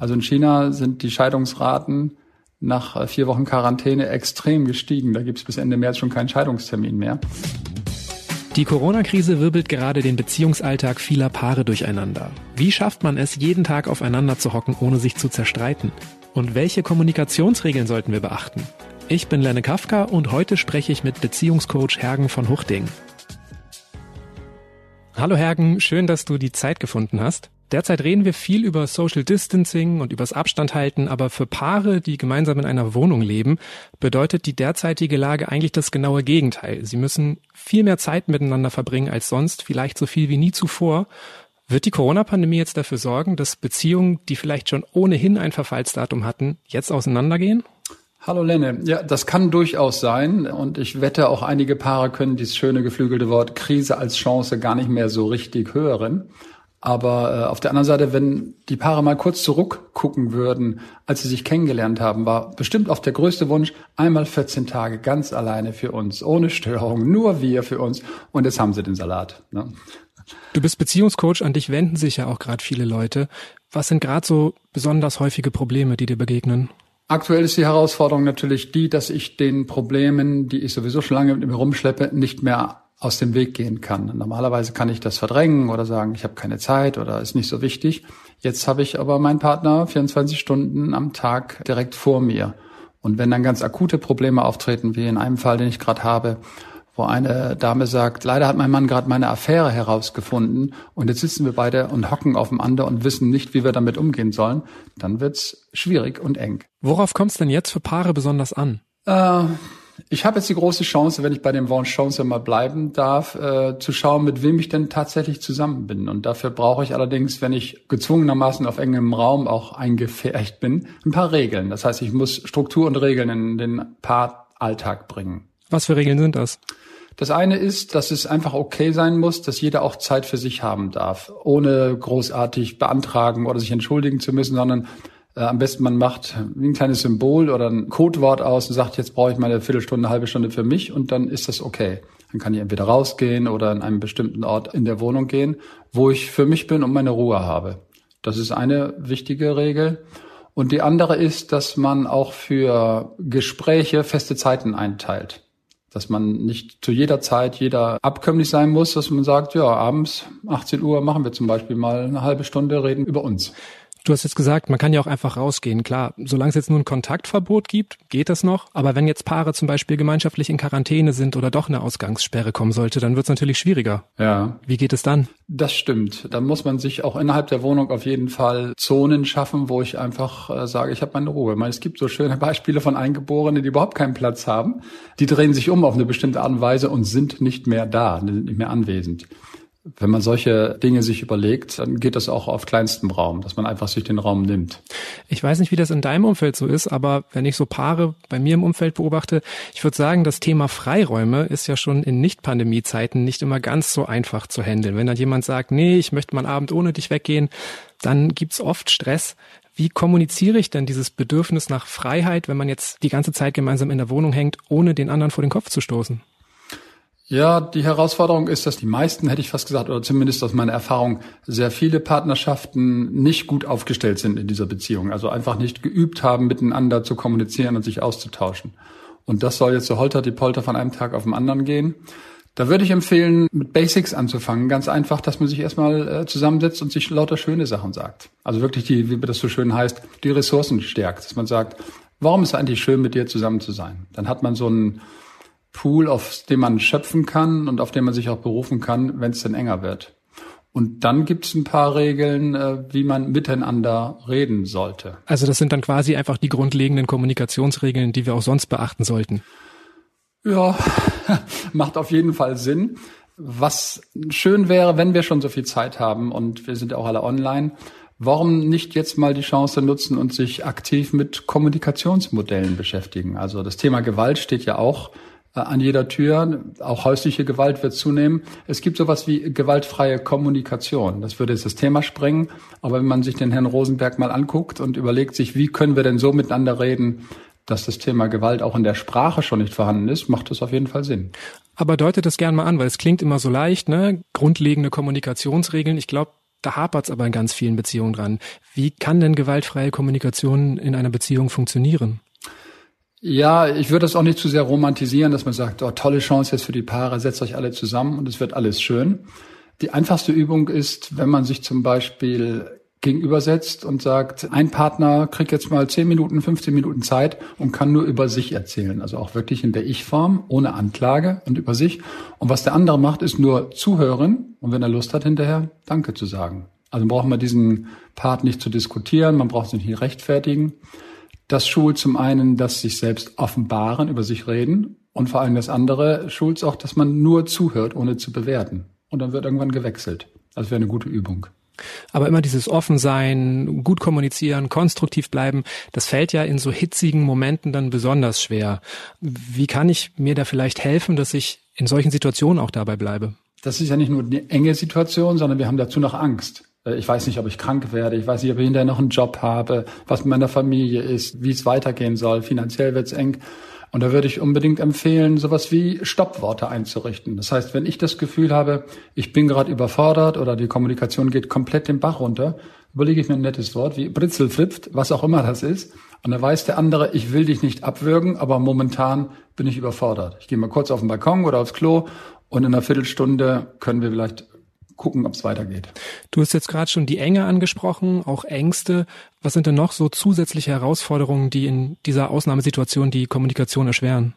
Also in China sind die Scheidungsraten nach äh, vier Wochen Quarantäne extrem gestiegen. Da gibt es bis Ende März schon keinen Scheidungstermin mehr. Die Corona-Krise wirbelt gerade den Beziehungsalltag vieler Paare durcheinander. Wie schafft man es, jeden Tag aufeinander zu hocken, ohne sich zu zerstreiten? Und welche Kommunikationsregeln sollten wir beachten? Ich bin Lenne Kafka und heute spreche ich mit Beziehungscoach Hergen von Huchting. Hallo Hergen, schön, dass du die Zeit gefunden hast. Derzeit reden wir viel über Social Distancing und übers Abstand halten, aber für Paare, die gemeinsam in einer Wohnung leben, bedeutet die derzeitige Lage eigentlich das genaue Gegenteil. Sie müssen viel mehr Zeit miteinander verbringen als sonst, vielleicht so viel wie nie zuvor. Wird die Corona-Pandemie jetzt dafür sorgen, dass Beziehungen, die vielleicht schon ohnehin ein Verfallsdatum hatten, jetzt auseinandergehen? Hallo Lenne. Ja, das kann durchaus sein. Und ich wette, auch einige Paare können dieses schöne geflügelte Wort Krise als Chance gar nicht mehr so richtig hören. Aber äh, auf der anderen Seite, wenn die Paare mal kurz zurückgucken würden, als sie sich kennengelernt haben, war bestimmt auch der größte Wunsch, einmal 14 Tage ganz alleine für uns, ohne Störung, nur wir für uns. Und jetzt haben sie den Salat. Ne? Du bist Beziehungscoach, an dich wenden sich ja auch gerade viele Leute. Was sind gerade so besonders häufige Probleme, die dir begegnen? Aktuell ist die Herausforderung natürlich die, dass ich den Problemen, die ich sowieso schon lange mit mir rumschleppe, nicht mehr aus dem Weg gehen kann. Normalerweise kann ich das verdrängen oder sagen, ich habe keine Zeit oder ist nicht so wichtig. Jetzt habe ich aber meinen Partner 24 Stunden am Tag direkt vor mir. Und wenn dann ganz akute Probleme auftreten, wie in einem Fall, den ich gerade habe, wo eine Dame sagt, leider hat mein Mann gerade meine Affäre herausgefunden und jetzt sitzen wir beide und hocken aufeinander und wissen nicht, wie wir damit umgehen sollen, dann wird's schwierig und eng. Worauf kommt es denn jetzt für Paare besonders an? Äh, ich habe jetzt die große Chance, wenn ich bei dem Wort Chance mal bleiben darf, äh, zu schauen, mit wem ich denn tatsächlich zusammen bin. Und dafür brauche ich allerdings, wenn ich gezwungenermaßen auf engem Raum auch eingefärcht bin, ein paar Regeln. Das heißt, ich muss Struktur und Regeln in den Paaralltag bringen. Was für Regeln sind das? Das eine ist, dass es einfach okay sein muss, dass jeder auch Zeit für sich haben darf, ohne großartig beantragen oder sich entschuldigen zu müssen, sondern am besten man macht ein kleines Symbol oder ein Codewort aus und sagt, jetzt brauche ich mal eine Viertelstunde, eine halbe Stunde für mich und dann ist das okay. Dann kann ich entweder rausgehen oder an einem bestimmten Ort in der Wohnung gehen, wo ich für mich bin und meine Ruhe habe. Das ist eine wichtige Regel. Und die andere ist, dass man auch für Gespräche feste Zeiten einteilt. Dass man nicht zu jeder Zeit jeder abkömmlich sein muss, dass man sagt, ja, abends 18 Uhr machen wir zum Beispiel mal eine halbe Stunde reden über uns. Du hast jetzt gesagt, man kann ja auch einfach rausgehen. Klar, solange es jetzt nur ein Kontaktverbot gibt, geht das noch. Aber wenn jetzt Paare zum Beispiel gemeinschaftlich in Quarantäne sind oder doch eine Ausgangssperre kommen sollte, dann wird es natürlich schwieriger. Ja. Wie geht es dann? Das stimmt. Dann muss man sich auch innerhalb der Wohnung auf jeden Fall Zonen schaffen, wo ich einfach äh, sage, ich habe meine Ruhe. Ich meine, es gibt so schöne Beispiele von Eingeborenen, die überhaupt keinen Platz haben. Die drehen sich um auf eine bestimmte Art und Weise und sind nicht mehr da, sind nicht mehr anwesend. Wenn man solche Dinge sich überlegt, dann geht das auch auf kleinstem Raum, dass man einfach sich den Raum nimmt. Ich weiß nicht, wie das in deinem Umfeld so ist, aber wenn ich so Paare bei mir im Umfeld beobachte, ich würde sagen, das Thema Freiräume ist ja schon in Nicht-Pandemie-Zeiten nicht immer ganz so einfach zu handeln. Wenn dann jemand sagt, nee, ich möchte mal einen Abend ohne dich weggehen, dann gibt's oft Stress. Wie kommuniziere ich denn dieses Bedürfnis nach Freiheit, wenn man jetzt die ganze Zeit gemeinsam in der Wohnung hängt, ohne den anderen vor den Kopf zu stoßen? Ja, die Herausforderung ist, dass die meisten, hätte ich fast gesagt, oder zumindest aus meiner Erfahrung, sehr viele Partnerschaften nicht gut aufgestellt sind in dieser Beziehung. Also einfach nicht geübt haben, miteinander zu kommunizieren und sich auszutauschen. Und das soll jetzt so holter die Polter von einem Tag auf den anderen gehen. Da würde ich empfehlen, mit Basics anzufangen. Ganz einfach, dass man sich erstmal äh, zusammensetzt und sich lauter schöne Sachen sagt. Also wirklich die, wie das so schön heißt, die Ressourcen stärkt. Dass man sagt, warum ist es eigentlich schön, mit dir zusammen zu sein? Dann hat man so ein Pool, auf dem man schöpfen kann und auf dem man sich auch berufen kann, wenn es denn enger wird. Und dann gibt es ein paar Regeln, äh, wie man miteinander reden sollte. Also das sind dann quasi einfach die grundlegenden Kommunikationsregeln, die wir auch sonst beachten sollten. Ja, macht auf jeden Fall Sinn. Was schön wäre, wenn wir schon so viel Zeit haben und wir sind ja auch alle online, warum nicht jetzt mal die Chance nutzen und sich aktiv mit Kommunikationsmodellen beschäftigen? Also das Thema Gewalt steht ja auch an jeder Tür. Auch häusliche Gewalt wird zunehmen. Es gibt sowas wie gewaltfreie Kommunikation. Das würde jetzt das Thema sprengen. Aber wenn man sich den Herrn Rosenberg mal anguckt und überlegt sich, wie können wir denn so miteinander reden, dass das Thema Gewalt auch in der Sprache schon nicht vorhanden ist, macht das auf jeden Fall Sinn. Aber deutet das gern mal an, weil es klingt immer so leicht, ne? Grundlegende Kommunikationsregeln. Ich glaube, da hapert's aber in ganz vielen Beziehungen dran. Wie kann denn gewaltfreie Kommunikation in einer Beziehung funktionieren? Ja, ich würde das auch nicht zu sehr romantisieren, dass man sagt, oh, tolle Chance jetzt für die Paare, setzt euch alle zusammen und es wird alles schön. Die einfachste Übung ist, wenn man sich zum Beispiel gegenübersetzt und sagt, ein Partner kriegt jetzt mal 10 Minuten, 15 Minuten Zeit und kann nur über sich erzählen. Also auch wirklich in der Ich-Form, ohne Anklage und über sich. Und was der andere macht, ist nur zuhören und wenn er Lust hat, hinterher Danke zu sagen. Also braucht man diesen Part nicht zu diskutieren, man braucht sich nicht rechtfertigen. Das schult zum einen, dass sich selbst offenbaren, über sich reden und vor allem das andere schult auch, dass man nur zuhört, ohne zu bewerten. Und dann wird irgendwann gewechselt. Das wäre eine gute Übung. Aber immer dieses Offensein, gut kommunizieren, konstruktiv bleiben, das fällt ja in so hitzigen Momenten dann besonders schwer. Wie kann ich mir da vielleicht helfen, dass ich in solchen Situationen auch dabei bleibe? Das ist ja nicht nur eine enge Situation, sondern wir haben dazu noch Angst. Äh, ich weiß nicht, ob ich krank werde, ich weiß nicht, ob ich hinterher noch einen Job habe, was mit meiner Familie ist, wie es weitergehen soll, finanziell wird's eng. Und da würde ich unbedingt empfehlen, sowas wie Stoppworte einzurichten. Das heißt, wenn ich das Gefühl habe, ich bin gerade überfordert oder die Kommunikation geht komplett den Bach runter, überlege ich mir ein nettes Wort wie Britzelflipft, was auch immer das ist. Und dann weiß der andere, ich will dich nicht abwürgen, aber momentan bin ich überfordert. Ich gehe mal kurz auf den Balkon oder aufs Klo und in einer Viertelstunde können wir vielleicht gucken, ob es weitergeht. Du hast jetzt gerade schon die Enge angesprochen, auch Ängste. Was sind denn noch so zusätzliche Herausforderungen, die in dieser Ausnahmesituation die Kommunikation erschweren?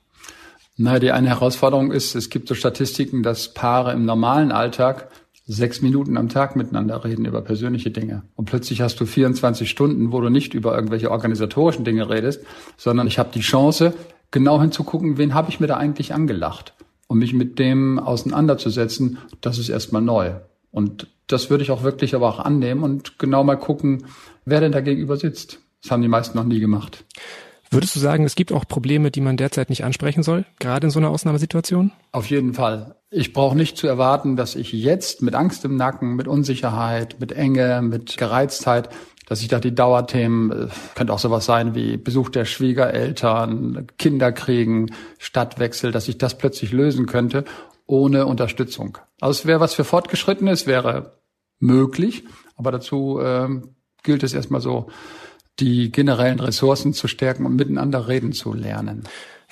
Na, die eine Herausforderung ist, es gibt so Statistiken, dass Paare im normalen Alltag sechs Minuten am Tag miteinander reden über persönliche Dinge. Und plötzlich hast du 24 Stunden, wo du nicht über irgendwelche organisatorischen Dinge redest, sondern ich habe die Chance, genau hinzugucken, wen habe ich mir da eigentlich angelacht und mich mit dem auseinanderzusetzen, das ist erstmal neu. Und das würde ich auch wirklich aber auch annehmen und genau mal gucken, wer denn da gegenüber sitzt. Das haben die meisten noch nie gemacht. Würdest du sagen, es gibt auch Probleme, die man derzeit nicht ansprechen soll, gerade in so einer Ausnahmesituation? Auf jeden Fall. Ich brauche nicht zu erwarten, dass ich jetzt mit Angst im Nacken, mit Unsicherheit, mit Enge, mit Gereiztheit, dass ich da die Dauerthemen, äh, könnte auch sowas sein wie Besuch der Schwiegereltern, Kinder kriegen, Stadtwechsel, dass ich das plötzlich lösen könnte ohne Unterstützung. Also es wäre was für Fortgeschrittene, es wäre möglich, aber dazu äh, gilt es erstmal so, die generellen Ressourcen zu stärken und miteinander reden zu lernen.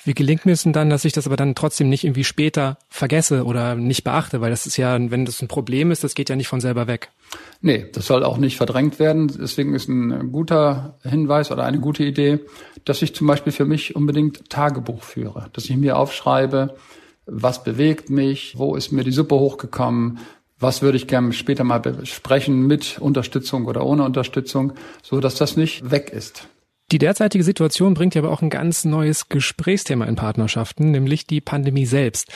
Wie gelingt mir es denn dann, dass ich das aber dann trotzdem nicht irgendwie später vergesse oder nicht beachte? Weil das ist ja, wenn das ein Problem ist, das geht ja nicht von selber weg. Nee, das soll auch nicht verdrängt werden. Deswegen ist ein guter Hinweis oder eine gute Idee, dass ich zum Beispiel für mich unbedingt Tagebuch führe. Dass ich mir aufschreibe, was bewegt mich, wo ist mir die Suppe hochgekommen, was würde ich gerne später mal besprechen mit Unterstützung oder ohne Unterstützung, so dass das nicht weg ist. Die derzeitige Situation bringt ja aber auch ein ganz neues Gesprächsthema in Partnerschaften, nämlich die Pandemie selbst.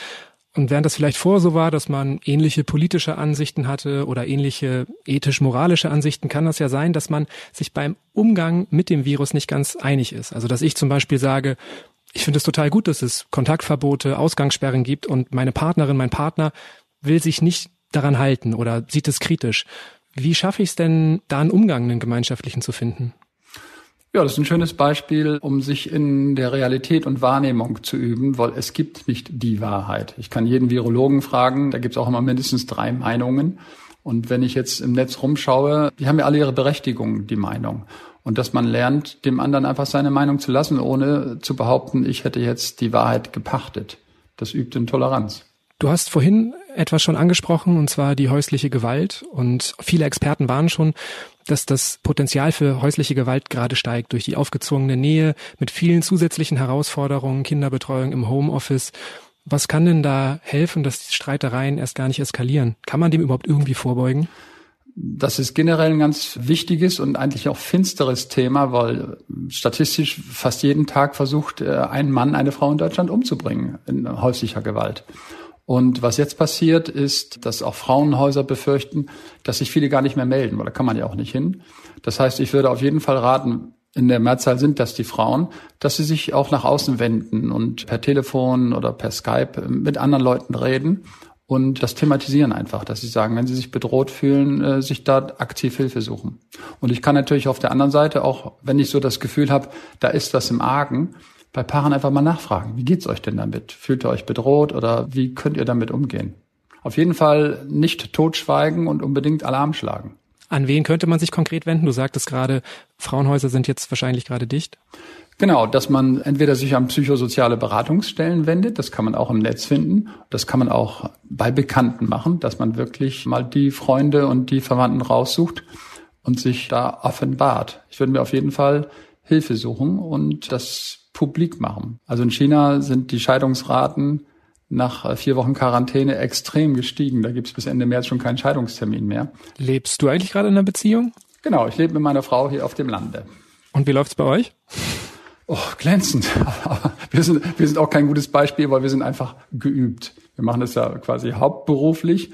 Und während das vielleicht vor so war, dass man ähnliche politische Ansichten hatte oder ähnliche ethisch-moralische Ansichten, kann das ja sein, dass man sich beim Umgang mit dem Virus nicht ganz einig ist. Also dass ich zum Beispiel sage, ich finde es total gut, dass es Kontaktverbote, Ausgangssperren gibt und meine Partnerin, mein Partner will sich nicht daran halten oder sieht es kritisch. Wie schaffe ich es denn, da einen Umgang, einen gemeinschaftlichen zu finden? Ja, das ist ein schönes Beispiel, um sich in der Realität und Wahrnehmung zu üben, weil es gibt nicht die Wahrheit. Ich kann jeden Virologen fragen, da gibt es auch immer mindestens drei Meinungen. Und wenn ich jetzt im Netz rumschaue, die haben ja alle ihre Berechtigung, die Meinung. Und dass man lernt, dem anderen einfach seine Meinung zu lassen, ohne zu behaupten, ich hätte jetzt die Wahrheit gepachtet. Das übt in Toleranz. Du hast vorhin etwas schon angesprochen, und zwar die häusliche Gewalt. Und viele Experten waren schon, dass das Potenzial für häusliche Gewalt gerade steigt durch die aufgezwungene Nähe mit vielen zusätzlichen Herausforderungen, Kinderbetreuung im Homeoffice. Was kann denn da helfen, dass die Streitereien erst gar nicht eskalieren? Kann man dem überhaupt irgendwie vorbeugen? Das ist generell ein ganz wichtiges und eigentlich auch finsteres Thema, weil statistisch fast jeden Tag versucht äh, ein Mann eine Frau in Deutschland umzubringen in häuslicher Gewalt. Und was jetzt passiert, ist, dass auch Frauenhäuser befürchten, dass sich viele gar nicht mehr melden, weil da kann man ja auch nicht hin. Das heißt, ich würde auf jeden Fall raten, in der Mehrzahl sind das die Frauen, dass sie sich auch nach außen wenden und per Telefon oder per Skype mit anderen Leuten reden und das thematisieren einfach, dass sie sagen, wenn sie sich bedroht fühlen, äh, sich da aktiv Hilfe suchen. Und ich kann natürlich auf der anderen Seite auch, wenn ich so das Gefühl habe, da ist was im Argen, bei Paaren einfach mal nachfragen. Wie geht's euch denn damit? Fühlt ihr euch bedroht oder wie könnt ihr damit umgehen? Auf jeden Fall nicht totschweigen und unbedingt Alarm schlagen. An wen könnte man sich konkret wenden? Du sagtest gerade, Frauenhäuser sind jetzt wahrscheinlich gerade dicht. Genau, dass man entweder sich an psychosoziale Beratungsstellen wendet, das kann man auch im Netz finden, das kann man auch bei Bekannten machen, dass man wirklich mal die Freunde und die Verwandten raussucht und sich da offenbart. Ich würde mir auf jeden Fall Hilfe suchen und das publik machen. Also in China sind die Scheidungsraten nach vier Wochen Quarantäne extrem gestiegen. Da gibt es bis Ende März schon keinen Scheidungstermin mehr. Lebst du eigentlich gerade in einer Beziehung? Genau, ich lebe mit meiner Frau hier auf dem Lande. Und wie läuft's bei euch? Oh, glänzend. wir sind, wir sind auch kein gutes Beispiel, weil wir sind einfach geübt. Wir machen das ja quasi hauptberuflich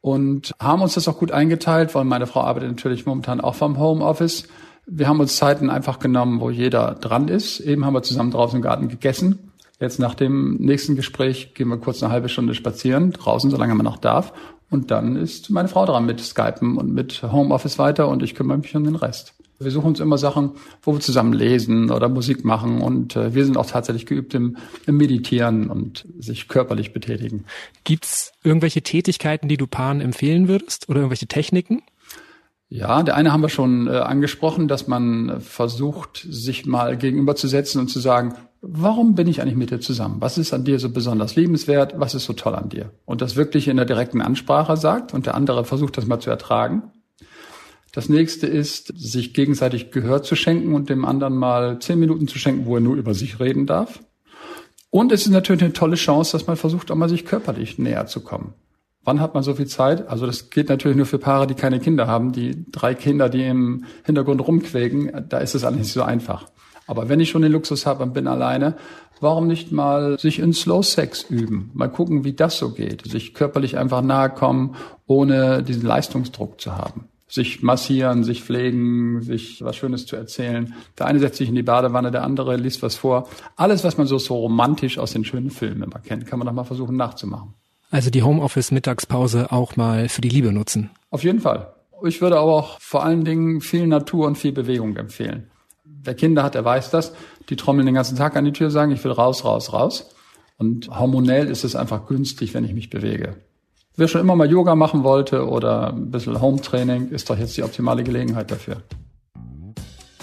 und haben uns das auch gut eingeteilt, weil meine Frau arbeitet natürlich momentan auch vom Homeoffice. Wir haben uns Zeiten einfach genommen, wo jeder dran ist. Eben haben wir zusammen draußen im Garten gegessen. Jetzt nach dem nächsten Gespräch gehen wir kurz eine halbe Stunde spazieren, draußen, solange man noch darf. Und dann ist meine Frau dran mit Skypen und mit Homeoffice weiter und ich kümmere mich um den Rest. Wir suchen uns immer Sachen, wo wir zusammen lesen oder Musik machen und äh, wir sind auch tatsächlich geübt im, im Meditieren und sich körperlich betätigen. Gibt's irgendwelche Tätigkeiten, die du Paaren empfehlen würdest oder irgendwelche Techniken? Ja, der eine haben wir schon äh, angesprochen, dass man versucht, sich mal gegenüberzusetzen und zu sagen, warum bin ich eigentlich mit dir zusammen? Was ist an dir so besonders liebenswert? Was ist so toll an dir? Und das wirklich in der direkten Ansprache sagt und der andere versucht, das mal zu ertragen. Das nächste ist, sich gegenseitig Gehör zu schenken und dem anderen mal zehn Minuten zu schenken, wo er nur über sich reden darf. Und es ist natürlich eine tolle Chance, dass man versucht, auch mal sich körperlich näher zu kommen. Wann hat man so viel Zeit? Also das geht natürlich nur für Paare, die keine Kinder haben. Die drei Kinder, die im Hintergrund rumquäken, da ist es alles nicht so einfach. Aber wenn ich schon den Luxus habe und bin alleine, warum nicht mal sich in Slow Sex üben? Mal gucken, wie das so geht. Sich körperlich einfach nahe kommen, ohne diesen Leistungsdruck zu haben. Sich massieren, sich pflegen, sich was Schönes zu erzählen. Der eine setzt sich in die Badewanne, der andere liest was vor. Alles, was man so, so romantisch aus den schönen Filmen immer kennt, kann man doch mal versuchen nachzumachen. Also die Homeoffice-Mittagspause auch mal für die Liebe nutzen. Auf jeden Fall. Ich würde aber auch vor allen Dingen viel Natur und viel Bewegung empfehlen. Wer Kinder hat, der weiß das. Die trommeln den ganzen Tag an die Tür, sagen, ich will raus, raus, raus. Und hormonell ist es einfach günstig, wenn ich mich bewege. Wer schon immer mal Yoga machen wollte oder ein bisschen Home-Training, ist doch jetzt die optimale Gelegenheit dafür.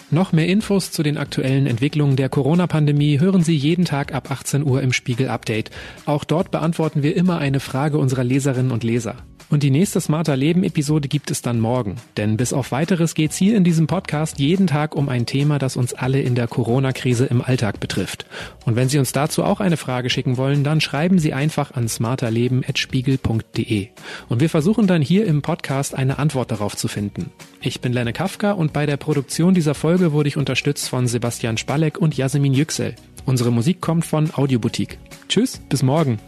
Noch mehr Infos zu den aktuellen Entwicklungen der Corona-Pandemie hören Sie jeden Tag ab 18 Uhr im Spiegel Update. Auch dort beantworten wir immer eine Frage unserer Leserinnen und Leser. Und die nächste Smarter Leben Episode gibt es dann morgen. Denn bis auf weiteres geht's hier in diesem Podcast jeden Tag um ein Thema, das uns alle in der Corona-Krise im Alltag betrifft. Und wenn Sie uns dazu auch eine Frage schicken wollen, dann schreiben Sie einfach an smarterleben.spiegel.de. Und wir versuchen dann hier im Podcast eine Antwort darauf zu finden. Ich bin Lenne Kafka und bei der Produktion dieser Folge wurde ich unterstützt von Sebastian Spalek und Jasmin Yüksel. Unsere Musik kommt von Audioboutique. Tschüss, bis morgen.